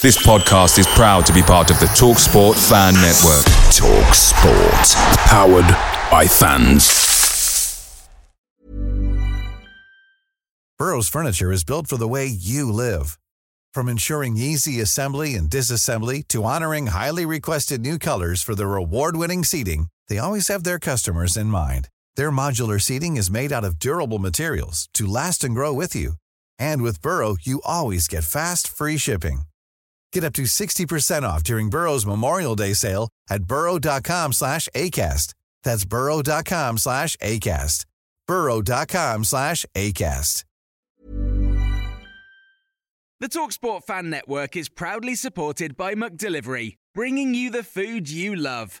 This podcast is proud to be part of the TalkSport Fan Network. TalkSport. Powered by fans. Burrow's furniture is built for the way you live. From ensuring easy assembly and disassembly to honoring highly requested new colors for their award-winning seating, they always have their customers in mind. Their modular seating is made out of durable materials to last and grow with you. And with Burrow, you always get fast, free shipping. Get up to 60% off during Burrow's Memorial Day sale at burrow.com slash ACAST. That's burrow.com slash ACAST. burrow.com slash ACAST. The TalkSport Fan Network is proudly supported by Delivery, bringing you the food you love.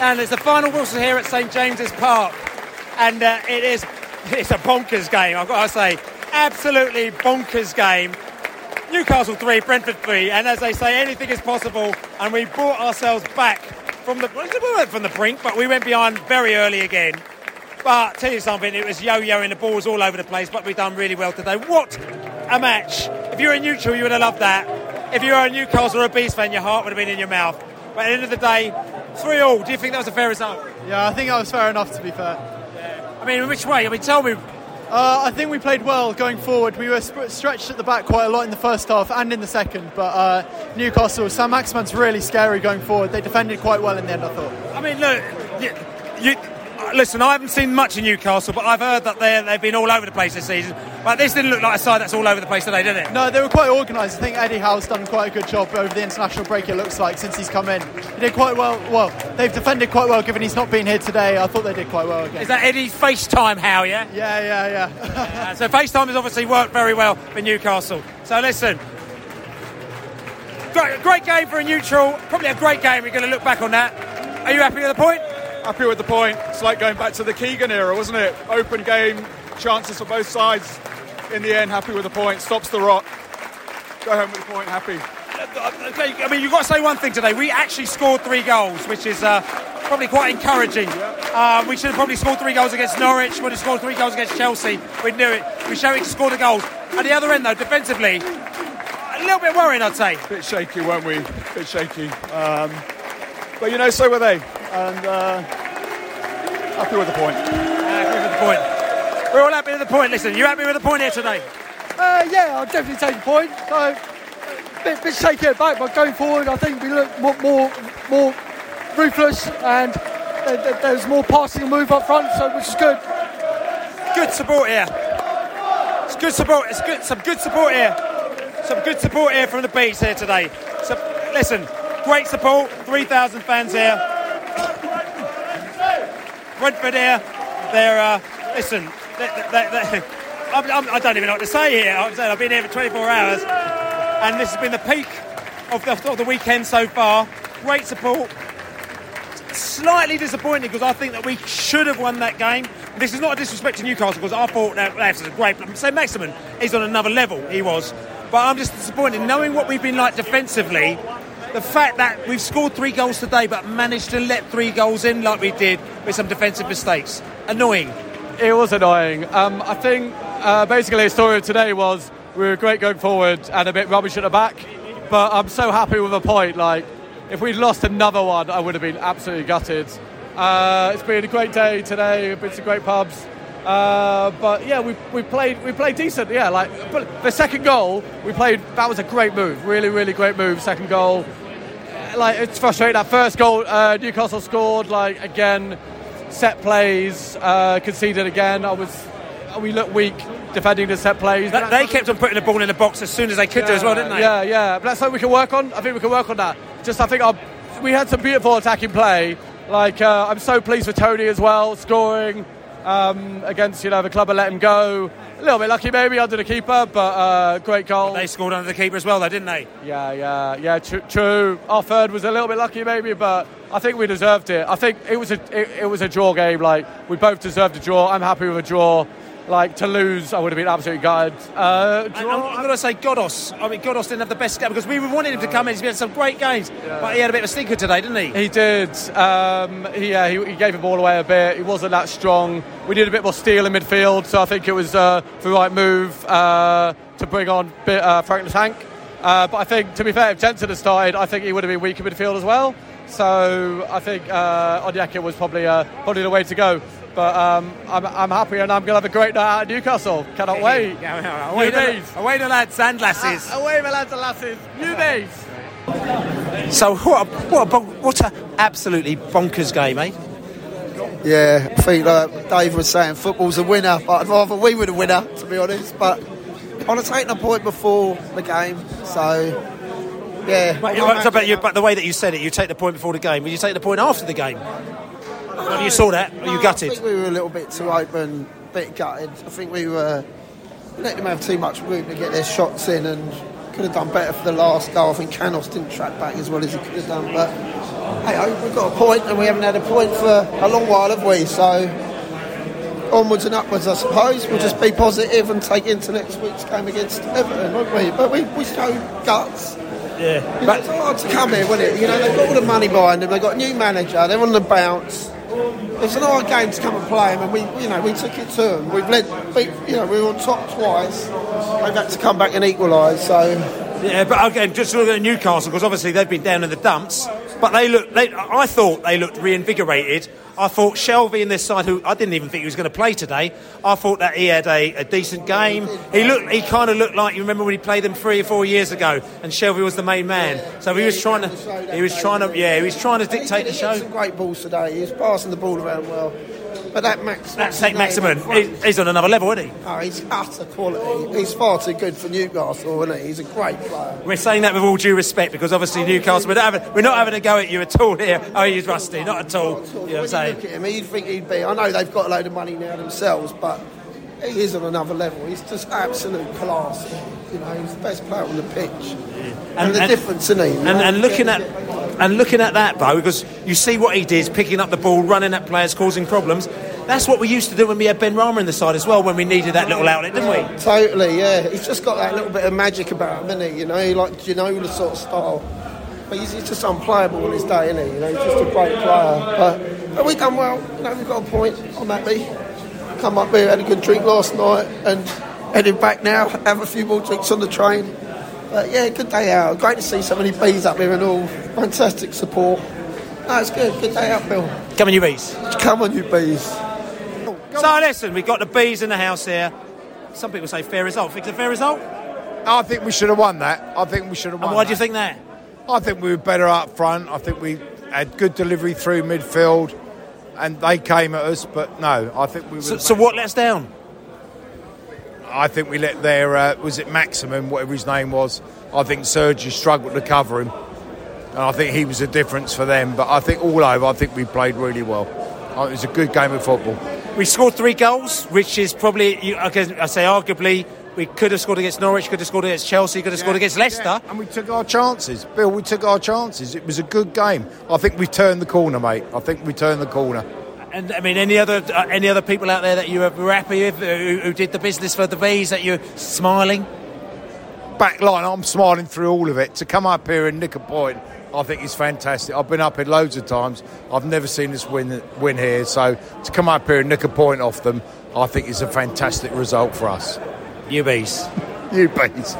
And it's the final whistle here at St James's Park. And uh, it is it's a bonkers game, I've got to say. Absolutely bonkers game. Newcastle 3, Brentford 3. And as they say, anything is possible. And we brought ourselves back from the, we from the brink, but we went behind very early again. But tell you something, it was yo-yoing, the ball was all over the place, but we've done really well today. What a match! If you're a neutral, you would have loved that. If you're a Newcastle or a Beast fan, your heart would have been in your mouth. But at the end of the day, three all. Do you think that was a fair result? Yeah, I think that was fair enough. To be fair, I mean, which way? I mean, tell me. uh, I think we played well going forward. We were sp- stretched at the back quite a lot in the first half and in the second. But uh, Newcastle, Saint Maximin's really scary going forward. They defended quite well in the end, I thought. I mean, look, you, you listen. I haven't seen much in Newcastle, but I've heard that they they've been all over the place this season. But this didn't look like a side that's all over the place today, did it? No, they were quite organised. I think Eddie Howe's done quite a good job over the international break. It looks like since he's come in, he did quite well. Well, they've defended quite well, given he's not been here today. I thought they did quite well again. Is that Eddie's FaceTime, Howe? Yeah. Yeah, yeah, yeah. Uh, so FaceTime has obviously worked very well for Newcastle. So listen, great, great game for a neutral. Probably a great game. We're going to look back on that. Are you happy with the point? Happy with the point. It's like going back to the Keegan era, wasn't it? Open game, chances for both sides. In the end, happy with the point. Stops the rot. Go home with the point. Happy. I mean, you've got to say one thing today. We actually scored three goals, which is uh, probably quite encouraging. Uh, we should have probably scored three goals against Norwich. We would have scored three goals against Chelsea. We knew it. We showed it to score the goals. At the other end, though, defensively, a little bit worrying, I'd say. Bit shaky, weren't we? Bit shaky. Um, but you know, so were they. And uh, happy with the point. happy with the point. We're all happy with the point. Listen, you happy with the point here today? Uh, yeah, I'll definitely take the point. So, bit, bit shaky at back, but going forward, I think we look more more, more ruthless and there, there- there's more passing and move up front, so which is good. Good support here. It's good support. It's good. Some good support here. Some good support here from the beats here today. So listen, great support. Three thousand fans here. Brentford here. They're uh, listen. They, they, they, I'm, I'm, I don't even know what to say here. I've been here for 24 hours, and this has been the peak of the, of the weekend so far. Great support. Slightly disappointing because I think that we should have won that game. This is not a disrespect to Newcastle because I thought that that's a great. So Maximin is on another level. He was, but I'm just disappointed knowing what we've been like defensively. The fact that we've scored three goals today, but managed to let three goals in like we did with some defensive mistakes, annoying. It was annoying. Um, I think uh, basically the story of today was we were great going forward and a bit rubbish at the back. But I'm so happy with a point. Like, if we'd lost another one, I would have been absolutely gutted. Uh, it's been a great day today. We've been to great pubs. Uh, but yeah, we, we played we played decent. Yeah, like but the second goal we played. That was a great move. Really, really great move. Second goal. Like it's frustrating. That first goal, uh, Newcastle scored. Like again, set plays uh, conceded again. I was we looked weak defending the set plays. That- they kept on putting the ball in the box as soon as they could do as well, didn't they? Yeah, yeah. But that's something we can work on. I think we can work on that. Just I think our, we had some beautiful attacking play. Like uh, I'm so pleased with Toney as well, scoring. Um, against you know the club and let him go. A little bit lucky maybe under the keeper, but uh, great goal. They scored under the keeper as well, though, didn't they? Yeah, yeah, yeah. True. true. Our third was a little bit lucky maybe, but I think we deserved it. I think it was a it, it was a draw game. Like we both deserved a draw. I'm happy with a draw. Like to lose, I would have been absolutely gutted. Uh, I'm, I'm going to say Ghoddos. I mean, Ghoddos didn't have the best game because we wanted him to come in. He's had some great games, but he had a bit of a stinker today, didn't he? He did. Um, he, yeah, he, he gave the ball away a bit. He wasn't that strong. We did a bit more steel in midfield, so I think it was uh, the right move uh, to bring on uh, Frank the Tank. Uh, but I think, to be fair, if Jensen had started, I think he would have been weak in midfield as well. So I think uh, Onyeka was probably uh, probably the way to go. But um, I'm, I'm happy and I'm going to have a great night at Newcastle. Cannot wait. away, the, days. away the lads and lasses. Uh, away, my lads and lasses. New days. So what a, what a, bon- what a absolutely bonkers game, eh? Yeah, I think like Dave was saying, football's a winner. But I'd rather we were the winner, to be honest. But I'd have taken a point before the game, so yeah. But, I'm but, you, but the way that you said it, you take the point before the game. Will you take the point after the game? Well, you saw that. Are you gutted? I think we were a little bit too open, a bit gutted. I think we were let them have too much room to get their shots in and could have done better for the last goal. I think Canos didn't track back as well as he could have done. But hey, oh, we've got a point and we haven't had a point for a long while, have we? So onwards and upwards, I suppose. We'll just be positive and take into next week's game against Everton, won't we? But we, we showed guts. Yeah. You know, it's hard to come here, wasn't it? You know, they've got all the money behind them. They've got a new manager. They're on the bounce. It's an hard game to come and play them, and we, you know, we took it to them. We've led, you know, we were on top twice. They've had to come back and equalise. So Yeah, but again, just looking at Newcastle because obviously they've been down in the dumps. But they look. They, I thought they looked reinvigorated. I thought Shelvey in this side, who I didn't even think he was going to play today. I thought that he had a, a decent game. He looked. He kind of looked like you remember when he played them three or four years ago, and Shelvey was the main man. So he was trying to. He was trying to. Yeah, he was trying to dictate the show. some great balls today. He was passing the ball around well. But that Max, That's Saint Maximin. He- He's on another level, isn't he? Oh, he's utter quality. He's far too good for Newcastle, isn't he? He's a great player. We're saying that with all due respect because obviously Newcastle. We're not having, we're not having a go at you at all here. Oh, he's rusty. Not at all. You know what I'm When you saying? look at him, you'd think he'd be. I know they've got a load of money now themselves, but he is on another level. He's just absolute class. You know, he's the best player on the pitch. And, the difference, isn't he? And, and looking at and looking at that though, because you see what he did, picking up the ball, running at players, causing problems. That's what we used to do when we had Benrahma in the side as well, when we needed that little outlet, didn't we? Totally, yeah. He's just got that little bit of magic about him, isn't he? You know, he like Ginola sort of style. But he's, he's just unplayable in his day, isn't he? You know, he's just a great player. But, we done well. You know, we've got a point. I'm happy. Come up here, had a good drink last night, and heading back now. Have a few more drinks on the train. But yeah, good day out. Great to see so many bees up here and all. Fantastic support. No, it's good. Good day out, Bill. Come on, you bees. Come on, you bees. So listen, we've got the bees in the house here. Some people say fair result. Think it's a fair result? I think we should have won that. I think we should have won. And why do you think that? I think we were better up front. I think we had good delivery through midfield, and they came at us. But no, I think we. Were So, so what let us down? I think we let their uh, was it Maximum, whatever his name was. I think Sergi struggled to cover him, and I think he was a difference for them. But I think all over, I think we played really well. Uh, It was a good game of football. We scored three goals, which is probably, I say arguably, we could have scored against Norwich, could have scored against Chelsea, could have scored against Leicester. Yeah, and we took our chances, Bill. We took our chances. It was a good game. I think we turned the corner, mate. I think we turned the corner. And I mean, any other uh, any other people out there that you were happy with, who, who did the business for the bees, that you're smiling? back line, I'm smiling through all of it. To come up here and nick a point, I think is fantastic. I've been up here loads of times. I've never seen this win win here. So to come up here and nick a point off them, I think is a fantastic result for us. You bees. You bees.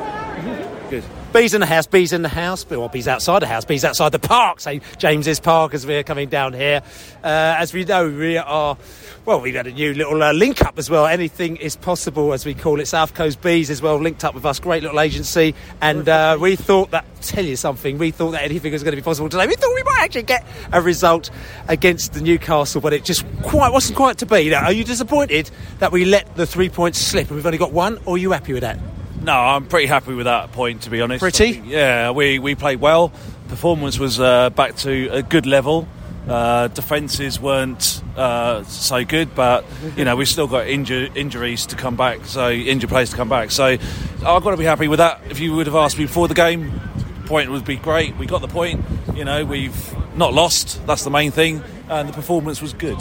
Good. Bees in the house, bees in the house, well, bees outside the house, bees outside the park, St James's Park as we're coming down here. Uh, as we know, we are, well, we've had a new little uh, link up as well. Anything is possible, as we call it. South Coast Bees as well, linked up with us, great little agency. And uh, we thought that, tell you something, we thought that anything was going to be possible today. We thought we might actually get a result against the Newcastle, but it just quite wasn't quite to be. Now, are you disappointed that we let the three points slip and we've only got one, or are you happy with that? No, I'm pretty happy with that point, to be honest. Pretty? Think, yeah, we, we played well. Performance was uh, back to a good level. Uh, defences weren't uh, so good, but you know we've still got inju- injuries to come back, so injured players to come back. So I've got to be happy with that. If you would have asked me before the game, point would be great. We got the point. You know we've not lost. That's the main thing, and the performance was good.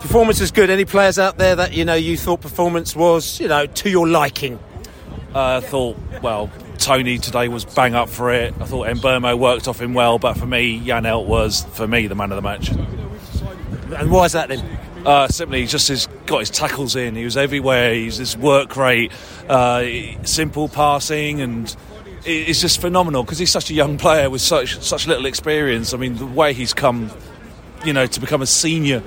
Performance is good. Any players out there that you know you thought performance was you know to your liking? I uh, thought, well, Toney today was bang up for it. I thought Mbeumo worked off him well, but for me, Janelt was for me the man of the match. And why is that then? Uh, simply, just his got his tackles in. He was everywhere. He's his work rate, uh, simple passing, and it's just phenomenal because he's such a young player with such such little experience. I mean, the way he's come, you know, to become a senior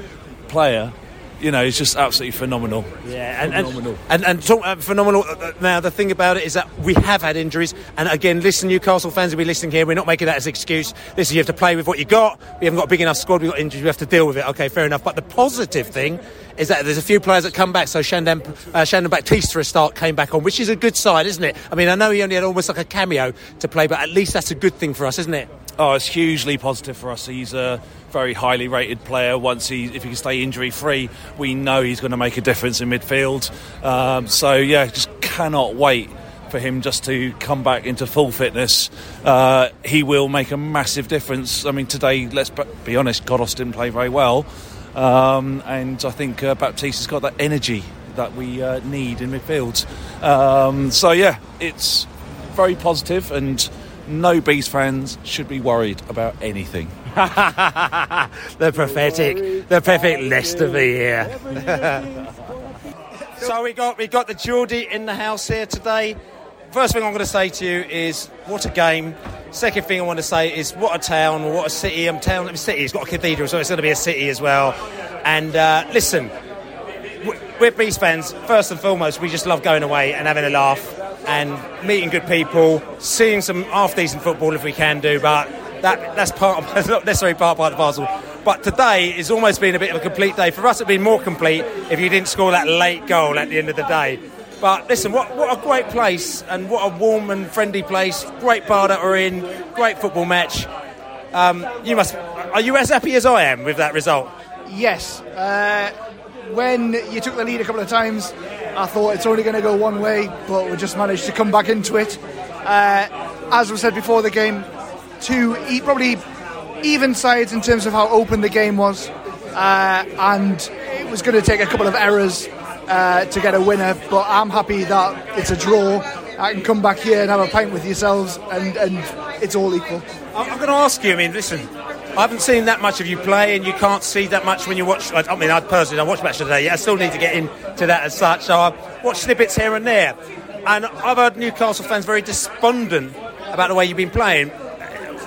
player you know, it's just absolutely phenomenal. Yeah, and phenomenal. and, and, and talk, uh, phenomenal. Uh, now the thing about it is that we have had injuries, and again, listen, Newcastle fans will be listening here. We're not making that as an excuse. Listen, you have to play with what you got. We haven't got a big enough squad. We've got injuries. We have to deal with it. Okay, fair enough. But the positive thing is that there's a few players that come back. So Shandon, uh, Shandon Baptiste for a start came back on, which is a good sign, isn't it? I mean, I know he only had almost like a cameo to play, but at least that's a good thing for us, isn't it? Oh, it's hugely positive for us. He's a very highly rated player. Once he, if he can stay injury free, we know he's going to make a difference in midfield. Um, so yeah, just cannot wait for him just to come back into full fitness. Uh, he will make a massive difference. I mean, today, let's be honest, Ghoddos didn't play very well, um, and I think uh, Baptiste has got that energy that we uh, need in midfield. Um, so yeah, it's very positive and no Bees fans should be worried about anything. the prophetic, the perfect Leicester V here. so we got we got the Geordie in the house here today. First thing I'm going to say to you is what a game. Second thing I want to say is what a town, what a city. I'm town, a city. It's got a cathedral, so it's going to be a city as well. And uh, listen, we're Bees fans. First and foremost, we just love going away and having a laugh and meeting good people, seeing some half decent football if we can do, but that that's part of, not necessarily part, part of the parcel. But today has almost been a bit of a complete day. For us, it'd been more complete if you didn't score that late goal at the end of the day. But listen, what, what a great place and what a warm and friendly place. Great bar that we're in, great football match. Um, you must. Are you as happy as I am with that result? Yes. Uh, when you took the lead a couple of times, I thought it's only going to go one way, but we just managed to come back into it. Uh, as we said before the game, two probably even sides in terms of how open the game was, uh, and it was going to take a couple of errors uh, to get a winner. But I'm happy that it's a draw. I can come back here and have a pint with yourselves, and, and it's all equal. I'm going to ask you. I mean, listen, I haven't seen that much of you play, and you can't see that much when you watch. I mean, I personally, I watched match today. I still need to get into that as such. So I watch snippets here and there, and I've heard Newcastle fans very despondent about the way you've been playing.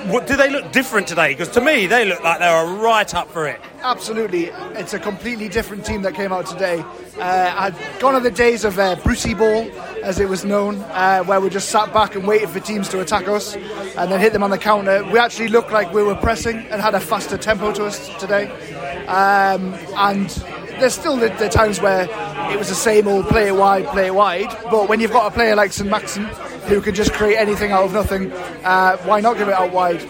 What, do they look different today? Because to me, they look like they were right up for it. Absolutely, it's a completely different team that came out today. Uh, I'd gone are the days of uh, Brucey ball, as it was known, uh, where we just sat back and waited for teams to attack us and then hit them on the counter. We actually looked like we were pressing and had a faster tempo to us today. Um, and there's still the, the, times where it was the same old play wide, play wide. But when you've got a player like St Maxim who can just create anything out of nothing, uh, why not give it out wide?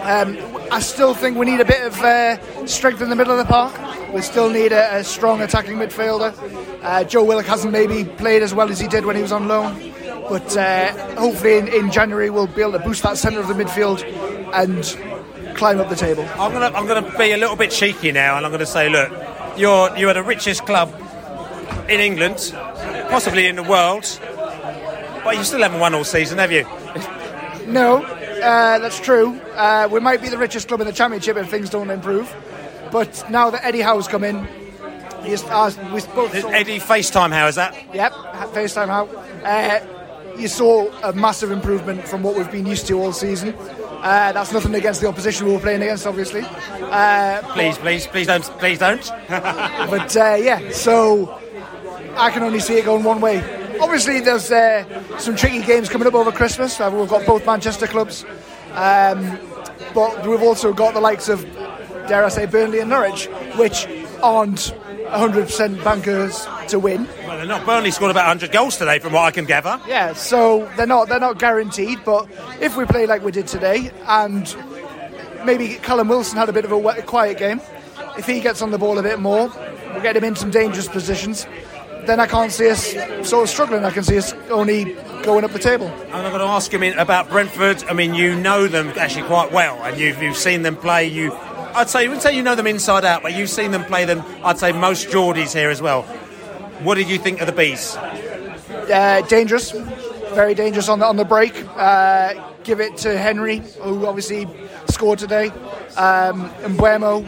Um, I still think we need a bit of uh, strength in the middle of the park. We still need a, a strong attacking midfielder. Uh, Joe Willock hasn't maybe played as well as he did when he was on loan, but uh, hopefully in, in, January we'll be able to boost that centre of the midfield and climb up the table. I'm gonna I'm gonna be a little bit cheeky now, and I'm gonna say, look, you're you're the richest club in England, possibly in the world, but you still haven't won all season, have you? No, uh, that's true. Uh, we might be the richest club in the championship if things don't improve. But now that Eddie Howe's come in, he's, uh, we both saw, Eddie FaceTime Howe, is that? Yep, FaceTime Howe. Uh, you saw a massive improvement from what we've been used to all season. Uh, that's nothing against the opposition we were playing against, obviously. Uh, please, please, please don't, please don't. but uh, yeah, so I can only see it going one way. Obviously, there's uh, some tricky games coming up over Christmas. Uh, we've got both Manchester clubs, um, but we've also got the likes of, dare I say, Burnley and Norwich, which aren't 100% bankers to win. Well, they're not. Burnley scored about 100 goals today, from what I can gather. Yeah, so they're not they're not guaranteed. But if we play like we did today, and maybe Callum Wilson had a bit of a quiet game. If he gets on the ball a bit more, we'll get him in some dangerous positions. Then I can't see us sort of struggling. I can see us only going up the table. And I'm going to ask him about Brentford. I mean, you know them actually quite well, and you've, you've seen them play. You, I'd say, you wouldn't say you know them inside out, but you've seen them play them. I'd say most Geordies here as well. What did you think of the bees? Uh, dangerous, very dangerous on the on the break. Uh, give it to Henry, who obviously scored today. Um, and Mbeumo,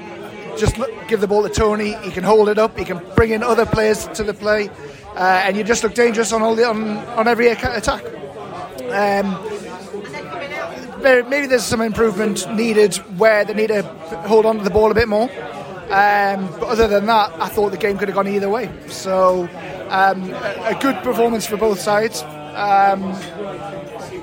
just look, give the ball to Toney. He can hold it up. He can bring in other players to the play, uh, and you just look dangerous on all the on, on every attack. Um, maybe there's some improvement needed where they need to hold on to the ball a bit more. Um, but other than that, I thought the game could have gone either way. So, um, a, good performance for both sides. Um,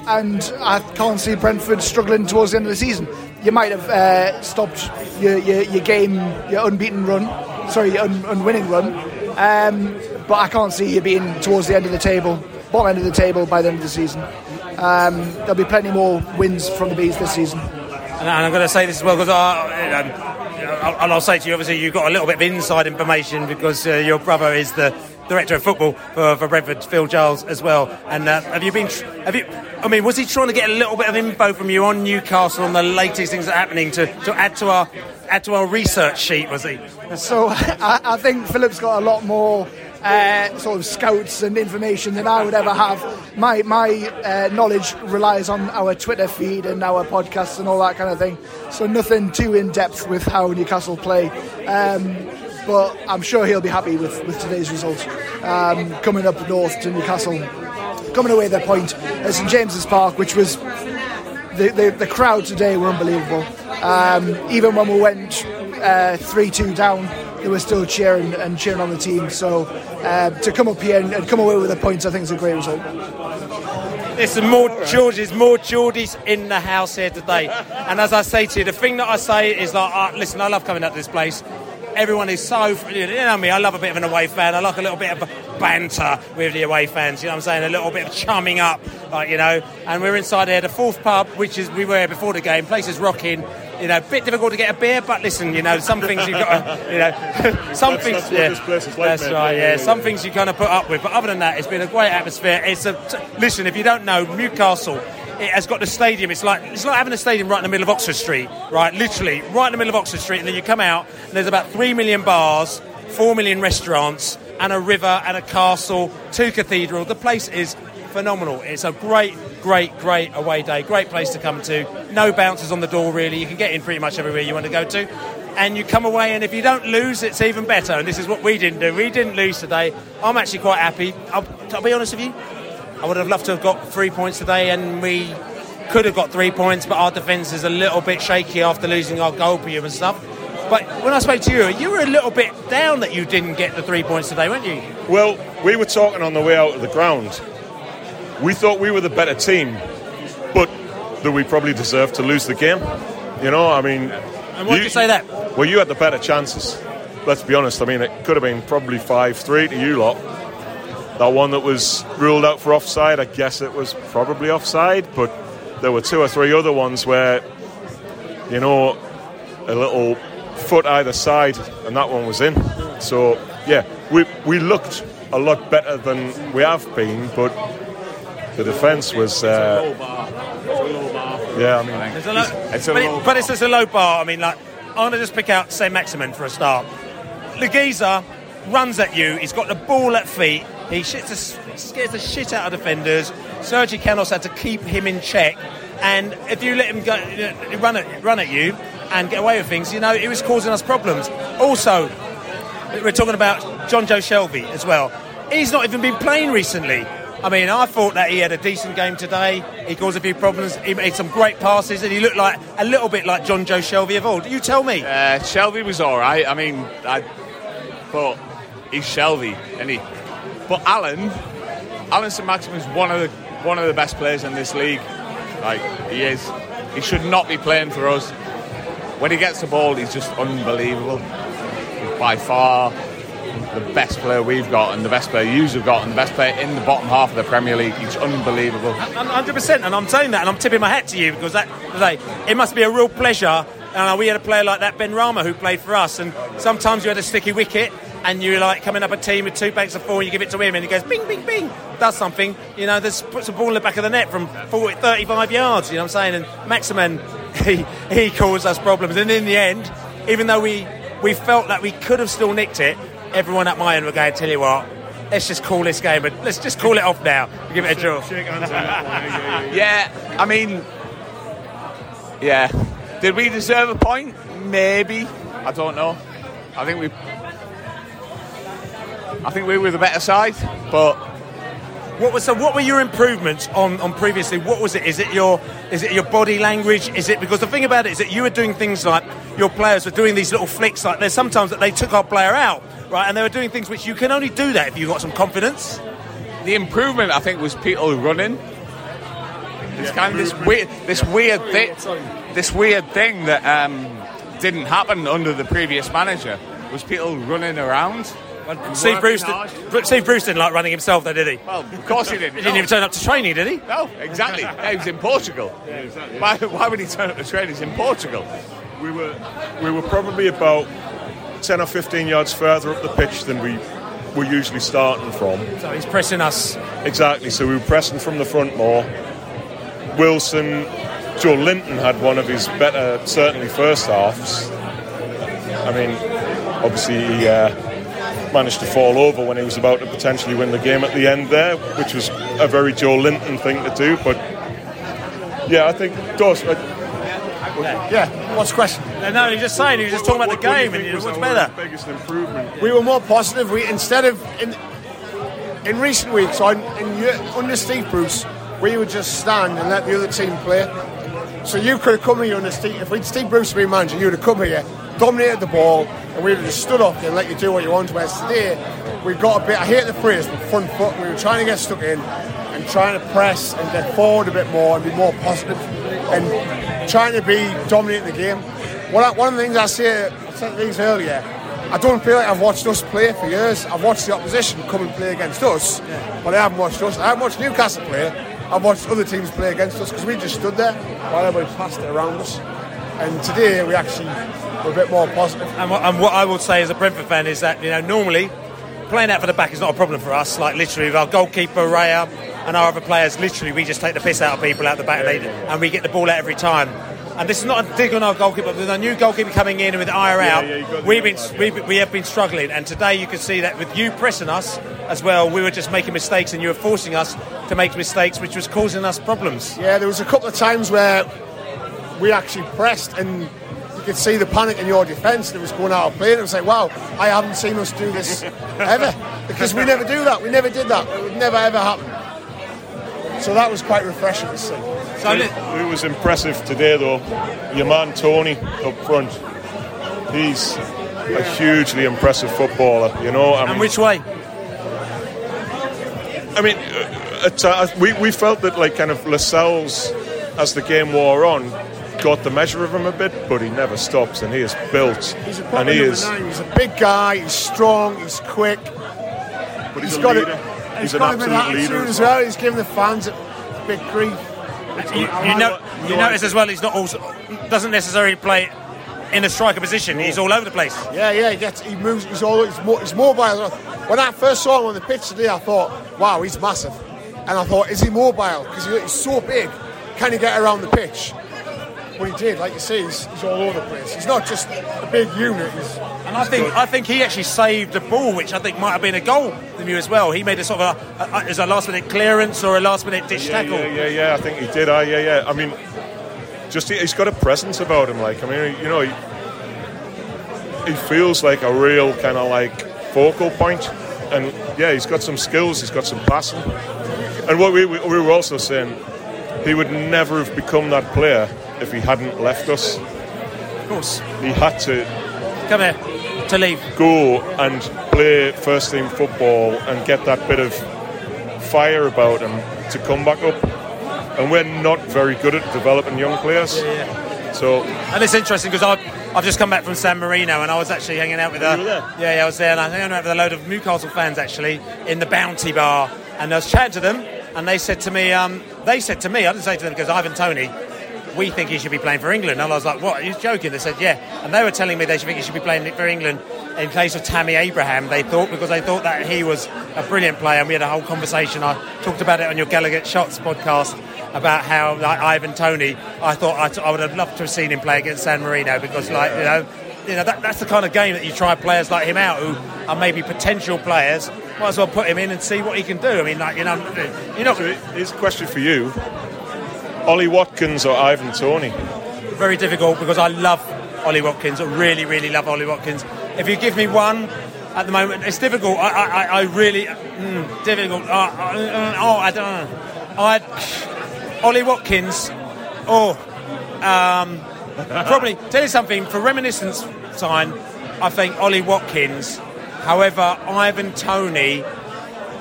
and I can't see Brentford struggling towards the end of the season. You might have uh, stopped your, your, your game, your unbeaten run, sorry, your un, unwinning run. Um, but I can't see you being towards the end of the table, bottom end of the table by the end of the season. Um, there'll be plenty more wins from the Bees this season. And I'm going to say this as well because I, um, and I'll say to you, obviously, you've got a little bit of inside information because uh, your brother is the director of football for, for Brentford, Phil Giles, as well. And uh, have you been? Have you? I mean, was he trying to get a little bit of info from you on Newcastle on the latest things that are happening to, to add to our add to our research sheet? Was he? So I, I think Philip's got a lot more uh, sort of scouts and information than I would ever have. My my uh, knowledge relies on our Twitter feed and our podcasts and all that kind of thing. So nothing too in depth with how Newcastle play. Um, but I'm sure he'll be happy with, with today's result. Um, coming up north to Newcastle, coming away with a point at St James's Park, which was the, the, the crowd today were unbelievable. Um, even when we went uh, 3 2 down, they were still cheering and cheering on the team. So uh, to come up here and, and come away with the points, I think is a great result. Listen, more Georges, more Geordies in the house here today. And as I say to you, the thing that I say is like, uh, listen, I love coming up to this place. Everyone is so, you know me, I love a bit of an away fan. I like a little bit of banter with the away fans, you know what I'm saying? A little bit of chumming up, like, you know. And we're inside here, the fourth pub, which is we were before the game. Place is rocking. You know, a bit difficult to get a beer, but listen, you know, some things you've got to, you know, some That's- things. that's yeah, this place is like, That's right, Yeah, yeah. yeah, Some yeah. things you kind of put up with, but other than that, it's been a great atmosphere. It's a t- listen. If you don't know, Newcastle. It has got the stadium. It's like it's like having a stadium right in the middle of Oxford Street, right? Literally, right in the middle of Oxford Street, and then you come out, and there's about three million bars, four million restaurants, and a river, and a castle, two cathedrals. The place is phenomenal. It's a great, great, great away day. Great place to come to. No bouncers on the door, really. You can get in pretty much everywhere you want to go to. And you come away, and if you don't lose, it's even better. And this is what we didn't do. We didn't lose today. I'm actually quite happy. I'll, I'll be honest with you. I would have loved to have got three points today, and we could have got three points, but our defence is a little bit shaky after losing our goal per and stuff. But when I spoke to you, you were a little bit down that you didn't get the three points today, weren't you? Well, we were talking on the way out of the ground. We thought we were the better team, but that we probably deserved to lose the game. You know, I mean. And why did you say that? Well, you had the better chances. Let's be honest. I mean, it could have been probably 5 3 to you lot. That one that was ruled out for offside, I guess it was probably offside, but there were two or three other ones where, you know, a little foot either side, and that one was in. So, yeah, we, we looked a lot better than we have been, but the defence was. Uh, yeah, I mean, It's a low, it's a but, it, but it's just a low bar. I mean, like, I'm going to just pick out St. Maximin for a start. The geezer runs at you. He's got the ball at feet. He shits the, scares the shit out of defenders. Sergi Canos had to keep him in check. And if you let him go, run at run at you and get away with things, you know, it was causing us problems. Also, we're talking about Jonjo Shelvey as well. He's not even been playing recently. I mean, I thought that he had a decent game today. He caused a few problems. He made some great passes, and he looked like a little bit like Jonjo Shelvey of old. You tell me. Uh, Shelvey was all right. I mean, I, but he's Shelvey, and he. But Alan, Alan St Maximin is one of the one of the best players in this league. Like he is. He should not be playing for us. When he gets the ball, he's just unbelievable. He's by far the best player we've got, and the best player you've got, and the best player in the bottom half of the Premier League. He's unbelievable. hundred percent, and I'm saying that, and I'm tipping my hat to you because that, like, it must be a real pleasure And uh, we had a player like that, Benrahma, who played for us. And sometimes you had a sticky wicket, and you're like coming up a team with two banks of four, and you give it to him, and he goes bing, bing, bing, does something. You know, there's puts a ball in the back of the net from 40, 35 yards. You know what I'm saying? And Maximin, he he caused us problems. And in the end, even though we we felt that we could have still nicked it, everyone at my end were going, tell you what. Let's just call this game, but let's just call it off now. Give it a draw. yeah, I mean, yeah. Did we deserve a point? Maybe. I don't know. I think we. I think we were the better side, but What was so? What were your improvements on, on previously? What was it? Is it your is it your body language? Is it because the thing about it is that you were doing things like your players were doing these little flicks. Like there's sometimes that they took our player out, right? And they were doing things which you can only do that if you've got some confidence. the improvement I think was people running. It's kind of this weird, this weird thing, this weird thing that um, didn't happen under the previous manager was people running around. And Steve working Bruce, did, Steve Bruce didn't like running himself, though, did he? Well, of course he didn't. He didn't even turn up to training, did he? No, exactly. Yeah, he was in Portugal. Why, why would he turn up to training? He's in Portugal. We were we were probably about ten or fifteen yards further up the pitch than we were usually starting from. So he's pressing us. Exactly. So we were pressing from the front more. Wilson, Joelinton had one of his better, certainly first halves. I mean, obviously he uh, managed to fall over when he was about to potentially win the game at the end there, which was a very Joelinton thing to do. But yeah, I think Dos. Uh, Yeah, what's the question? No, he's just saying. He was just talking about the game, and you know, what's better? biggest improvement? We were more positive. We instead of in in recent weeks on in year, under Steve Bruce, we would just stand and let the other team play. So you could have come here under Steve. If we'd Steve Bruce been manager, you would have come here, dominated the ball, and we just stood up and let you do what you want. Whereas today, we got a bit. I hate the phrase, but front foot. We were trying to get stuck in and trying to press and get forward a bit more and be more positive and trying to be dominating the game. One of, one of the things I say, I said things earlier. I don't feel like I've watched us play for years. I've watched the opposition come and play against us, but I haven't watched us. I haven't watched Newcastle play. I've watched other teams play against us because we just stood there while everybody passed it around us. And today we actually were a bit more positive. And what, and what I will say as a Brentford fan is that you know normally playing out for the back is not a problem for us. Like literally, with our goalkeeper Raya and our other players, literally we just take the piss out of people out the back, and, they, and we get the ball out every time. And this is not a dig on our goalkeeper, but with our new goalkeeper coming in and with Yeah, out, yeah, we've been we have been struggling. And today you can see that with you pressing us as well, we were just making mistakes, and you were forcing us to make mistakes, which was causing us problems. Yeah, there was a couple of times where we actually pressed and you could see the panic in your defence and it was going out of play. And it was like, wow, I haven't seen us do this ever. Because we never do that. We never did that. It would never ever happen. So that was quite refreshing to see. It was impressive today, though. Your man Toney up front, he's a hugely impressive footballer. You know, I And mean, which way? I mean, uh, at, uh, we we felt that like kind of Lascelles, as the game wore on, got the measure of him a bit, but he never stops, and he is built, He's a and proper he is. nine. He's a big guy. He's strong. He's quick. But he's, a got leader. A, he's he's an got a bit of absolute leader as well. He's giving the fans a big grief. You, you know, you notice as well, he's not also doesn't necessarily play in a striker position. He's all over the place. Yeah, yeah, he gets, he moves, he's all, he's, mo- he's mobile. When I first saw him on the pitch today, I thought, wow, he's massive. And I thought, is he mobile? Because he's so big, can he get around the pitch? But he did, like you say, he's, he's all over the place. He's not just a big unit. He's, And I think I think he actually saved the ball, which I think might have been a goal from you as well. He made a sort of a, a, as a last minute clearance or a last minute ditch yeah, tackle. Yeah, yeah, yeah. I think he did. I, yeah, yeah. I mean, just he, he's got a presence about him. Like, I mean, you know, he, he feels like a real kind of like focal point. point, and yeah, he's got some skills. He's got some passing. And what we, we, we were also saying, he would never have become that player if he hadn't left us. Of course. He had to Come here to leave. go and play first team football and get that bit of fire about him to come back up. And we're not very good at developing young players. So And it's interesting because I've, I've just come back from San Marino and I was actually hanging out with a, You were there? yeah, yeah, I was there and I was hanging out with a load of Newcastle fans actually in the Bounty Bar and I was chatting to them and they said to me, um, they said to me, I didn't say to them because Ivan Toney, we think he should be playing for England. And I was like, what? You joking? They said, yeah. And they were telling me they should think he should be playing for England in place of Tammy Abraham, they thought, because they thought that he was a brilliant player. And we had a whole conversation. I talked about it on your Gallagher Shots podcast about how, like, Ivan Toney, I thought I, t- I would have loved to have seen him play against San Marino because, like, you know, you know that, that's the kind of game that you try players like him out who are maybe potential players. Might as well put him in and see what he can do. I mean, like, you know, you know. So a question for you Ollie Watkins or Ivan Toney? very difficult because I love Ollie Watkins. I really, really love Ollie Watkins. If you give me one at the moment, it's difficult. I, I, I really mm, difficult. Uh, uh, oh, I don't know. I Ollie Watkins. Oh, um, probably tell you something for reminiscence time. I think Ollie Watkins. However, Ivan Toney.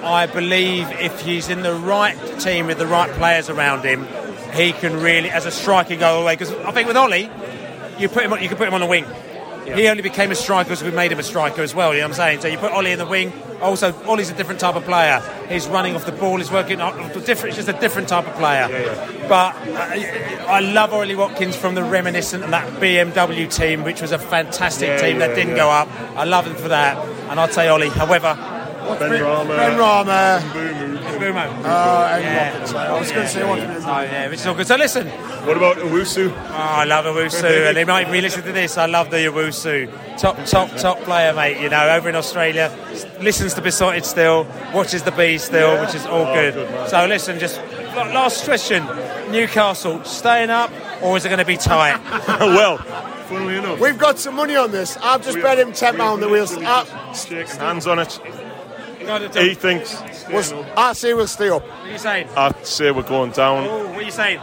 I believe if he's in the right team with the right players around him, he can really, as a striker, go away. Because I think with Ollie, you put him, on, you can put him on the wing. He only became a striker because we made him a striker as well. You know what I'm saying? So you put Ollie in the wing. Also, Ollie's a different type of player. He's running off the ball. He's working on different. It's just a different type of player. But uh, I love Ollie Watkins from the reminiscent of that BMW team, which was a fantastic Yeah, team that didn't yeah. go up. I love him for that, and I'd say Ollie. However, Benrahma. Ben Rama. Mbeumo. Oh, and Watkins. I was going to say Watkins. Oh, yeah, which is all good. So listen. What about Owusu? Oh, I love Owusu, and they might be listening to this. I love the Owusu. Top, top, top player, mate. You know, over in Australia, listens to Besotted still, watches the B still, which is all Oh, good. good, so listen, just last question: Newcastle staying up, or is it going to be tight? well, funnily enough, We've got some money on this. I've just bet him ten pound that we'll. Uh, shaking hands on it. What He thinks. we'll I say we'll stay up. are you saying? I'd say we're going down. Oh, what are you saying?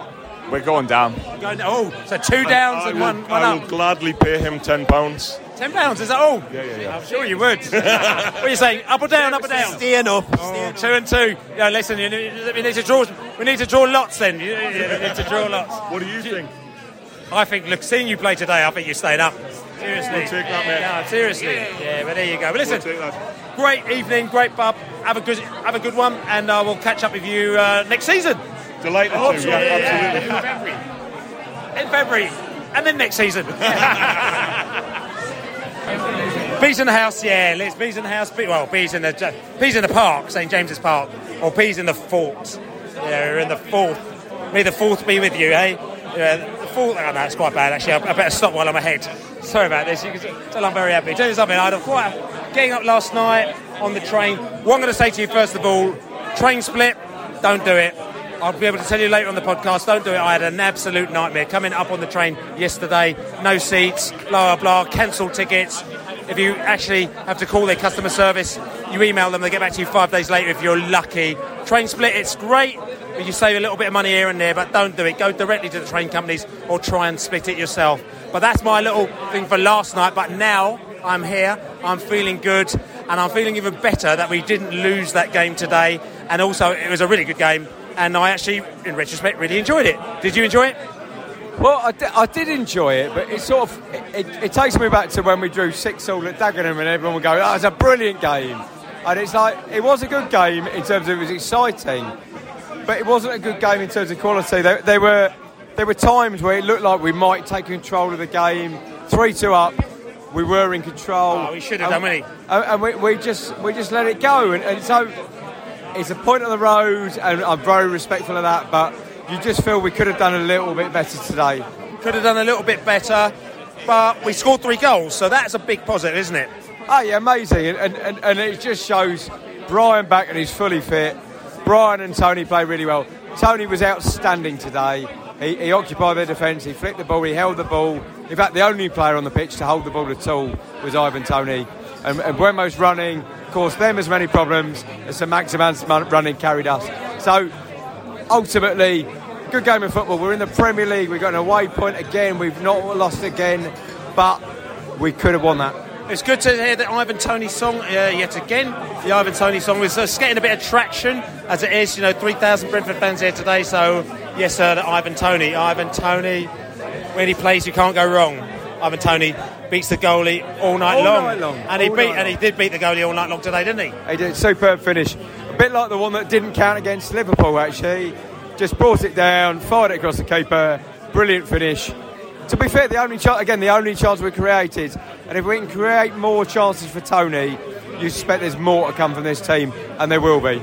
We're going down. Going, oh, so two downs I and will, one, one I will up. gladly pay him ten pounds. Ten pounds, is that all? Yeah, yeah, yeah. I'm sure you would. what are you saying? Up or down? Up or down? Staying up. Oh, two and two. Yeah, listen, you need, we need to draw. We need to draw lots. Then you, you need to draw lots. What do you think? I think, look, seeing you play today, I think you're staying up. Seriously. We'll take that, mate. Yeah, seriously. Yeah, but there you go. But listen, We'll take that. Great evening, great pub. Have a good, have a good one, and uh, we'll catch up with you uh, next season. Delighted hope to. so. Yeah, Yeah, absolutely. In February, and then next season. Bees in the house, yeah. Let's bees in the house. Bee, well, bees in the bees in the park, St James's Park, or bees in the fort. Yeah, we're in the fourth. May the fourth be with you, eh? Yeah, the fourth. Oh, no, it's quite bad actually. I, I better stop while I'm ahead. Sorry about this. You can tell I'm very happy. Tell you something. I had a quite getting up last night on the train. What I'm going to say to you first of all, train split. Don't do it. I'll be able to tell you later on the podcast. Don't do it. I had an absolute nightmare coming up on the train yesterday. No seats. Blah blah blah. Cancelled tickets. If you actually have to call their customer service, you email them. They get back to you five days later if you're lucky. Train split. It's great. You save a little bit of money here and there, but don't do it. Go directly to the train companies or try and split it yourself. But that's my little thing for last night. But now I'm here. I'm feeling good, and I'm feeling even better that we didn't lose that game today. And also, it was a really good game, and I actually, in retrospect, really enjoyed it. Did you enjoy it? Well, I, did enjoy it, but it sort of it, it, it takes me back to when we drew six all at Dagenham, and everyone would go, "That was a brilliant game," and it's like it was a good game in terms of it was exciting, but it wasn't a good game in terms of quality. There, there were there were times where it looked like we might take control of the game, three two up. We were in control. Oh, we should have and, done, wouldn't and, and we, we just we just let it go, and, and so it's a point on the road, and I'm very respectful of that. But you just feel we could have done a little bit better today. Could have done a little bit better, but we scored three goals, so that's a big positive, isn't it? Oh yeah, amazing, and, and, and, and it just shows Bryan back and he's fully fit. Bryan and Toney play really well. Toney was outstanding today. He, he occupied their defence. He flicked the ball. He held the ball. In fact, the only player on the pitch to hold the ball at all was Ivan Toney. And, and Mbeumo's running caused them as many problems as St Maximin's running carried us. So ultimately, good game of football. We're in the Premier League. We've got an away point again. We've not lost again, but we could have won that. It's good to hear the Ivan Toney song uh, yet again. The Ivan Toney song is uh, getting a bit of traction as it is. You know, 3,000 Brentford fans here today. So, yes, sir, the Ivan Toney. Ivan Toney, when he plays, you can't go wrong. Ivan Toney beats the goalie all night All long. night long. And he All beat and he did beat the goalie all night long today, didn't he? He did superb finish. A bit like the one that didn't count against Liverpool, actually. Just brought it down, fired it across the keeper, brilliant finish. To be fair, the only chance, again, the only chance we created, and if we can create more chances for Toney, you suspect there's more to come from this team, and there will be.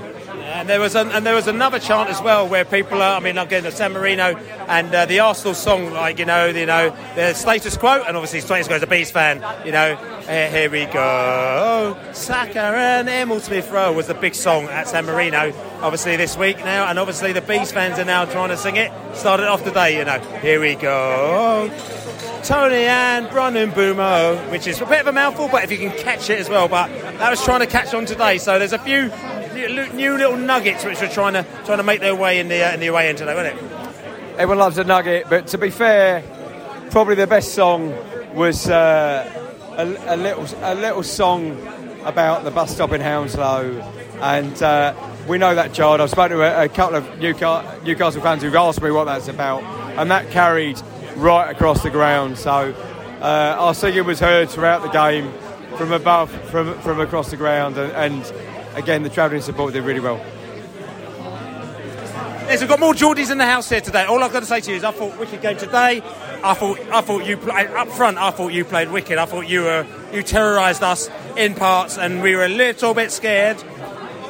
And there was an, and there was another chant as well where people are. I mean, again, the San Marino and uh, the Arsenal song, like you know, you know, the status quo, and obviously status quo is a Bees fan. You know, here, here we go, Saka and Emile Smith Rowe was the big song at San Marino. Obviously this week now, and obviously the Bees fans are now trying to sing it. Started off today, you know. Here we go. Toney and Bryan Mbeumo, which is a bit of a mouthful, but if you can catch it as well. But that was trying to catch on today. So there's a few new, little nuggets which are trying to trying to make their way in the uh, in the away end today, wasn't it? Everyone loves a nugget, but to be fair, probably the best song was uh, a, a, little a little song about the bus stop in Hounslow, and uh, we know that child. I've spoken to a, a couple of Newcastle, Newcastle fans who've asked me what that's about, and that carried right across the ground. So uh, our singing was heard throughout the game, from above, from from across the ground, and, and again the travelling support did really well. Yes, we've got more Geordies in the house here today. All I've got to say to you is, I thought wicked game today. I thought, I thought you played uh, up front. I thought you played wicked. I thought you were you terrorised us in parts, and we were a little bit scared.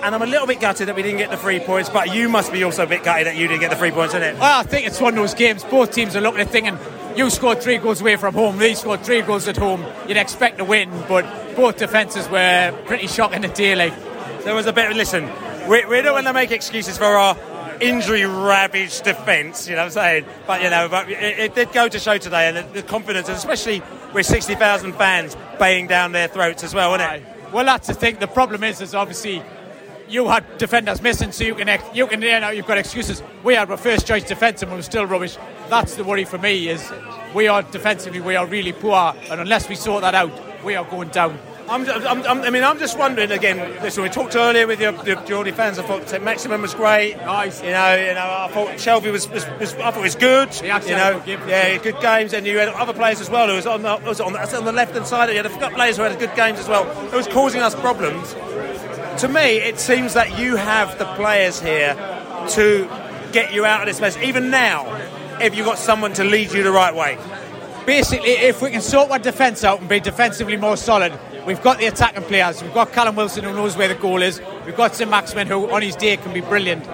And I'm a little bit gutted that we didn't get the three points. But you must be also a bit gutted that you didn't get the three points, isn't it? Well, I think it's one of those games. Both teams are looking at thinking, you scored three goals away from home. They scored three goals at home. You'd expect to win, but both defences were pretty shocking today. Like there was a bit. Listen, we, we don't want to make excuses for our injury ravaged defence, you know what I'm saying? But, you know, but it, it did go to show today, and the, the confidence, especially with 60,000 fans baying down their throats as well, wasn't it? Well, that's the thing. The problem is, is obviously you had defenders missing, so you can, you can, you know, you've got excuses. We had our first choice defence and we were still rubbish. That's the worry for me. Is we are defensively, we are really poor, and unless we sort that out, we are going down. I'm, I'm, I'm, i mean, I'm just wondering again. Listen, we talked earlier with your, your Geordie fans. I thought Maximin was great. Nice. You know, you know. I thought Shelvey was, was, was I thought was good. you know, yeah, good games. And you had other players as well who was on the, was on the, on the left hand side. You had a couple of players who had good games as well. It was causing us problems. To me, it seems that you have the players here to get you out of this mess. Even now, if you've got someone to lead you the right way. Basically, if we can sort our defence out and be defensively more solid, We've got the attacking players. We've got Callum Wilson who knows where the goal is. We've got St Maximin who on his day can be brilliant.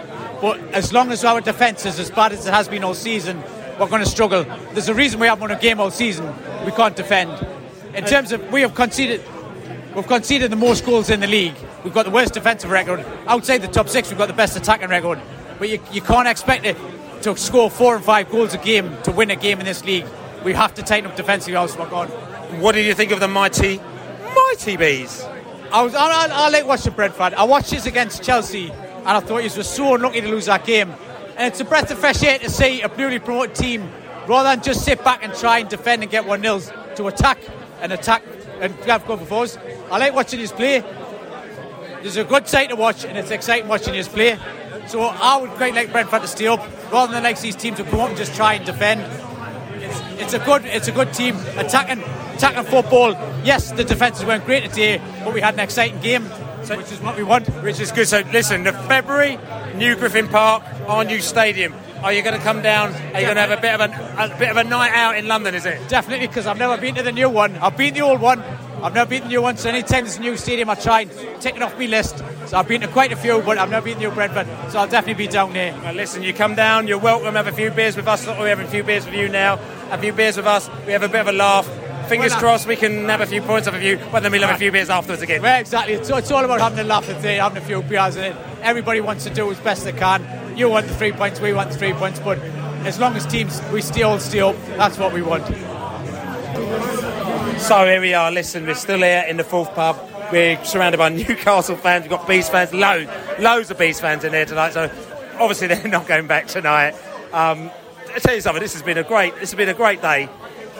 But as long as our defence is as bad as it has been all season, we're going to struggle. There's a reason we haven't won a game all season. We can't defend. In terms of we have conceded, we've conceded the most goals in the league. We've got the worst defensive record. Outside the top six, we've got the best attacking record. But you, you can't expect it to score four and five goals a game to win a game in this league. We have to tighten up defensively. Also, we're gone. What did you think of the mighty mighty bees. I was I, I, I like watching Brentford. I watched this against Chelsea, and I thought he was so unlucky to lose that game. And it's a breath of fresh air to see a newly promoted team, rather than just sit back and try and defend and get one nils, to attack and attack and have cover for us. I like watching his play. There's a good sight to watch, and it's exciting watching his play. So I would quite like Brentford to stay up, rather than like these teams to come up and just try and defend. It's, it's a good, it's a good team attacking attacking football. Yes, the defences weren't great today, but we had an exciting game, so, which is what we want. Which is good. So listen, the February, New Griffin Park, our new stadium. Are you going to come down? Are you going to have a bit of a, a bit of a night out in London? Is it? Definitely, because I've never been to the new one. I've been to the old one. I've never been to the new one, so anytime there's a new stadium, I try and take it off my list. So I've been to quite a few, but I've never been to New Brentford, so I'll definitely be down there. Listen, you come down, you're welcome. Have a few beers with us. We're having a few beers with you now. A few beers with us. We have a bit of a laugh fingers crossed we can have a few points off of you, but then we'll have a few beers afterwards again. Well, exactly. It's, it's all about having a laugh and having a few beers, and everybody wants to do as best they can. You want the three points, we want the three points, but as long as teams we still up, that's what we want. So here we are. Listen, we're still here in the fourth pub. We're surrounded by Newcastle fans. We've got Bees fans, loads, loads of Bees fans in here tonight. So obviously they're not going back tonight. Um, I tell you something. This has been a great. This has been a great day.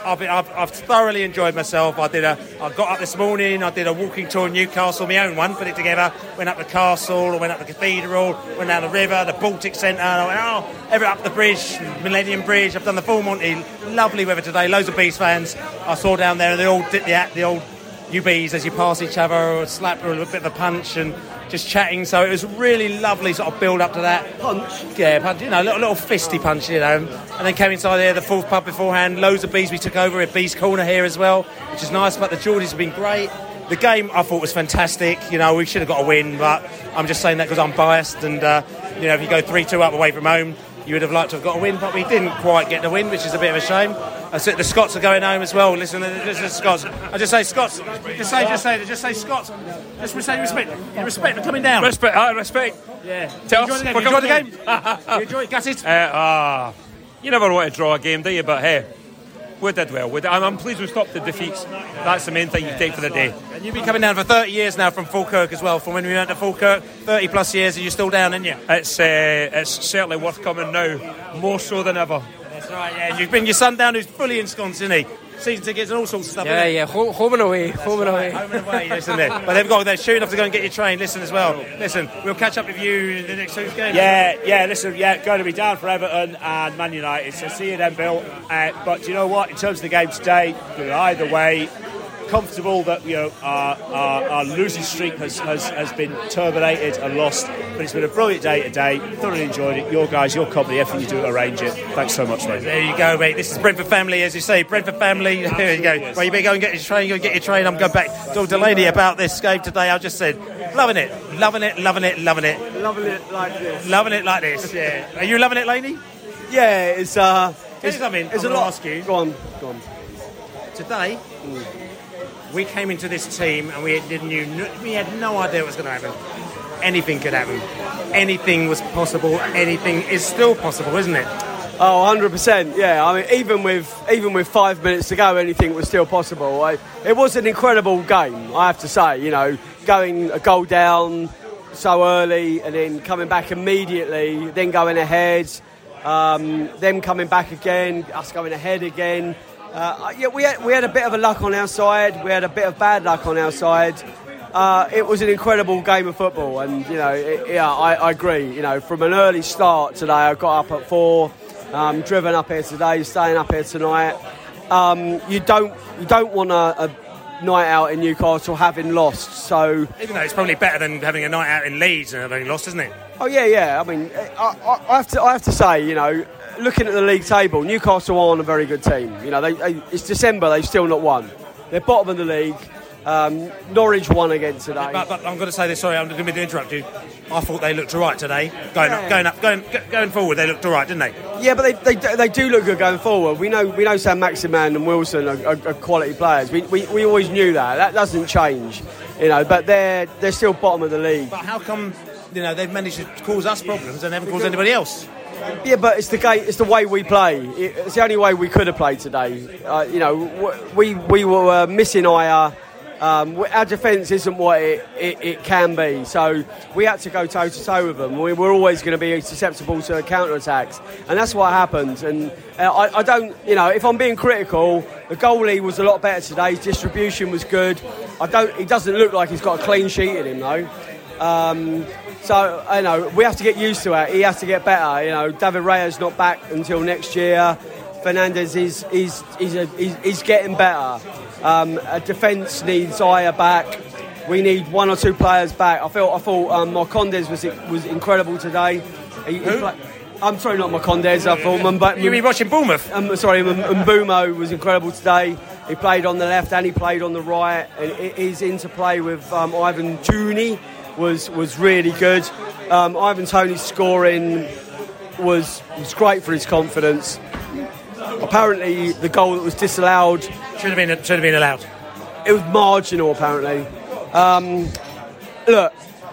I've, been, I've, I've, thoroughly enjoyed myself. I did a, I got up this morning. I did a walking tour in Newcastle, my own one, put it together. Went up the castle, went up the cathedral, went down the river, the Baltic Centre. I went oh, ever up the bridge, Millennium Bridge. I've done the full Monty. Lovely weather today. Loads of Bees fans. I saw down there, they all did the the old UBs as you pass each other, or slap or a bit of a punch and just chatting. So it was really lovely sort of build up to that punch. Yeah, punch, you know, a little, little fisty punch, you know. And then came inside there, the fourth pub beforehand. Loads of bees we took over at Bees Corner here as well, which is nice. But the Geordies have been great. The game I thought was fantastic. You know, we should have got a win, but I'm just saying that because I'm biased. And uh, you know, if you go three two up away from home, you would have liked to have got a win, but we didn't quite get the win, which is a bit of a shame. I said the Scots are going home as well. Listen, listen, Scots. I just say Scots. Just say, just say, just say Scots. Just say respect. Respect for coming down. Respect. I respect. Yeah. Tell you us. enjoy the game. You enjoy the game. you enjoy it. Gutted. Uh, ah, you never want to draw a game, do you? But hey, we did well. We did, I'm, I'm pleased we stopped the defeats. That's the main thing you take for the day. And you've been coming down for 30 years now from Falkirk as well. From when we went to Falkirk, 30 plus years, and you're still down, aren't you? It's uh, it's certainly worth coming now, more so than ever. That's right. Yeah. You've been your son down, who's fully ensconced, isn't he? Season tickets and all sorts of stuff. Yeah, yeah, home, home and away, home and away. Home and away, listen there. But they've got they're shooting off to go and get your train. Listen as well. Listen, we'll catch up with you in the next two games. Yeah, yeah, listen, yeah, going to be down for Everton and Man United. So see you then, Bill. Uh, but you know what? In terms of the game today, either way, comfortable that you know our, our, our losing streak has, has, has been terminated and lost. But it's been a brilliant day today. Thoroughly enjoyed it. Your guys, your company, everything you do to arrange it. Thanks so much, mate. There you go, mate. This is Brentford family, as you say. Brentford family. There you go. Well, you better go and get your train. Go and get your train. I'm going back to Delaney about this game today. I just said, loving it, loving it, loving it, loving it, Loving it like this. loving it like this. Yeah. Are you loving it, Laney? Yeah, it's uh, Here's something. it's I'm a gonna lot. ask you. Go on, go on. Today, we came into this team and we didn't knew we had no idea what was going to happen. Anything could happen. Anything was possible. Anything is still possible, isn't it? Oh, 100%. Yeah, I mean, even with even with five minutes to go, anything was still possible. I, it was an incredible game, I have to say. You know, going a goal down so early and then coming back immediately, then going ahead, um, them coming back again, us going ahead again. Uh, yeah, we had, we had a bit of a luck on our side. We had a bit of bad luck on our side. Uh, it was an incredible game of football, and you know, it, yeah, I, I agree. You know, from an early start today, I got up at four, um, driven up here today, staying up here tonight. Um, you don't you don't want a, a night out in Newcastle having lost. So Even though it's probably better than having a night out in Leeds and having lost, isn't it? Oh yeah, yeah. I mean, I, I, I have to, I have to say, you know, looking at the league table, Newcastle aren't a very good team. You know, they, they, it's December, they've still not won. They're bottom of the league. Um, Norwich won again today. But, but I'm going to say this. Sorry, I'm going to interrupt you. I thought they looked all right today. Going up, going up, going going forward, they looked all right, didn't they? Yeah, but they, they, they do look good going forward. We know we know Saint Maximin and Wilson are, are, are quality players. We, we, we always knew that. That doesn't change, you know. But they're they're still bottom of the league. But how come you know they've managed to cause us problems and haven't caused anybody else? Yeah, but it's the game. It's the way we play. It's the only way we could have played today. Uh, you know, we we were uh, missing Ajer. Um, our defence isn't what it, it, it can be, so we had to go toe to toe with them. We were always going to be susceptible to counter attacks, and that's what happened. And uh, I, I don't, you know, if I'm being critical, the goalie was a lot better today. His distribution was good. I don't. He doesn't look like he's got a clean sheet in him though. Um, so you know we have to get used to it. He has to get better. You know, David Raya's not back until next year. Fernandez is is is, a, is, is getting better. Um, a defence needs Ajer back. We need one or two players back. I felt I thought um, Marcondes was was incredible today. He, I'm sorry, not Marcondes. I thought Mumba- You mean watching Bournemouth? um, sorry, Mbeumo was incredible today. He played on the left and he played on the right. And his interplay with um, Ivan Toney was was really good. Um, Ivan Toney's scoring was was great for his confidence. Apparently, the goal that was disallowed should have been should have been allowed. It was marginal, apparently. Um, look,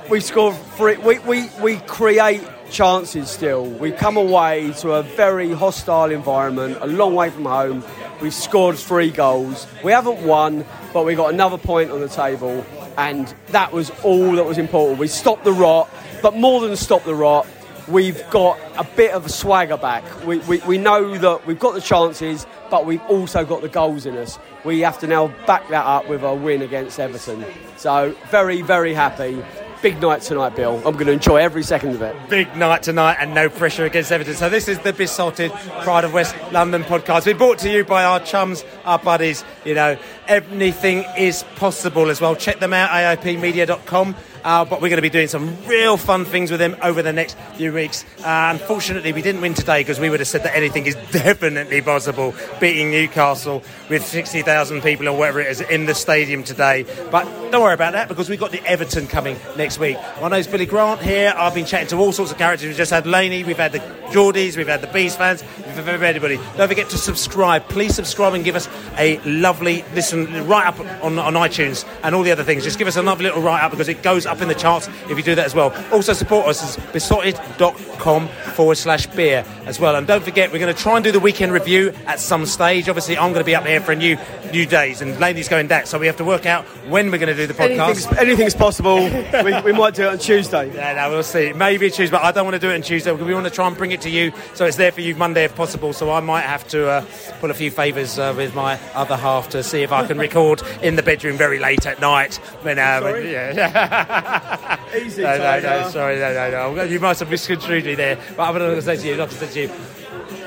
we scored three. We, we, we create chances still. We come away to a very hostile environment, a long way from home. We've scored three goals. We haven't won, but we got another point on the table, and that was all that was important. We stopped the rot, but more than stop the rot, we've got a bit of a swagger back. We, we, we know that we've got the chances, but we've also got the goals in us. We have to now back that up with a win against Everton. So, very, very happy. Big night tonight, Bill. I'm going to enjoy every second of it. Big night tonight and no pressure against Everton. So this is the Beesotted Pride of West London podcast. We're brought to you by our chums, our buddies. You know, anything is possible as well. Check them out, AIPmedia.com. uh, but we're going to be doing some real fun things with them over the next few weeks. Uh, unfortunately, we didn't win today because we would have said that anything is definitely possible, beating Newcastle with 60,000 people or whatever it is in the stadium today. But don't worry about that because we've got the Everton coming next week. My name's Billy Grant here. I've been chatting to all sorts of characters. We've just had Laney, we've had the Geordies, we've had the Bees fans, we've had everybody. Don't forget to subscribe. Please subscribe and give us a lovely listen right up on, on iTunes and all the other things. Just give us a lovely little write up because it goes up in the charts if you do that as well. Also support us at beesotted.com forward slash beer as well. And don't forget, we're going to try and do the weekend review at some stage. Obviously, I'm going to be up here for a new new days and Laney's going back, so we have to work out when we're going to do the podcast. Anything's, anything's possible. we, we might do it on Tuesday. Yeah, no, we'll see. Maybe Tuesday, but I don't want to do it on Tuesday because we want to try and bring it to you so it's there for you Monday if possible. So I might have to uh, pull a few favours uh, with my other half to see if I can record in the bedroom very late at night. When, uh, when- yeah. Easy, no, no, no, sorry, no, no, no. You must have misconstrued me there. But I'm going to say to you, like I said to you,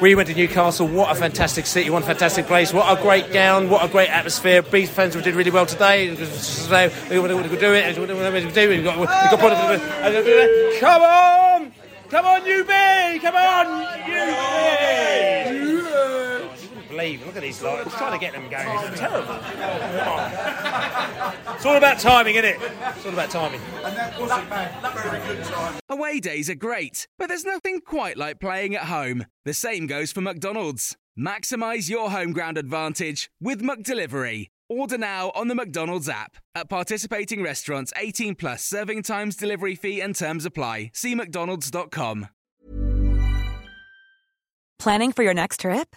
we went to Newcastle. What a fantastic city! What a fantastic place! What a great gown! What a great atmosphere! Bees fans did really well today. So we want to do it. We do. We've got. We've got. Come on! Come on, UB! Come on, UB! Believe. Look at these lot. It's trying to get them going. It's terrible. It's all about timing, isn't it? It's all about timing. Away days are great, but there's nothing quite like playing at home. The same goes for McDonald's. Maximize your home ground advantage with McDelivery. Order now on the McDonald's app. At participating restaurants, 18 plus serving times, delivery fee, and terms apply. See McDonald's.com. Planning for your next trip?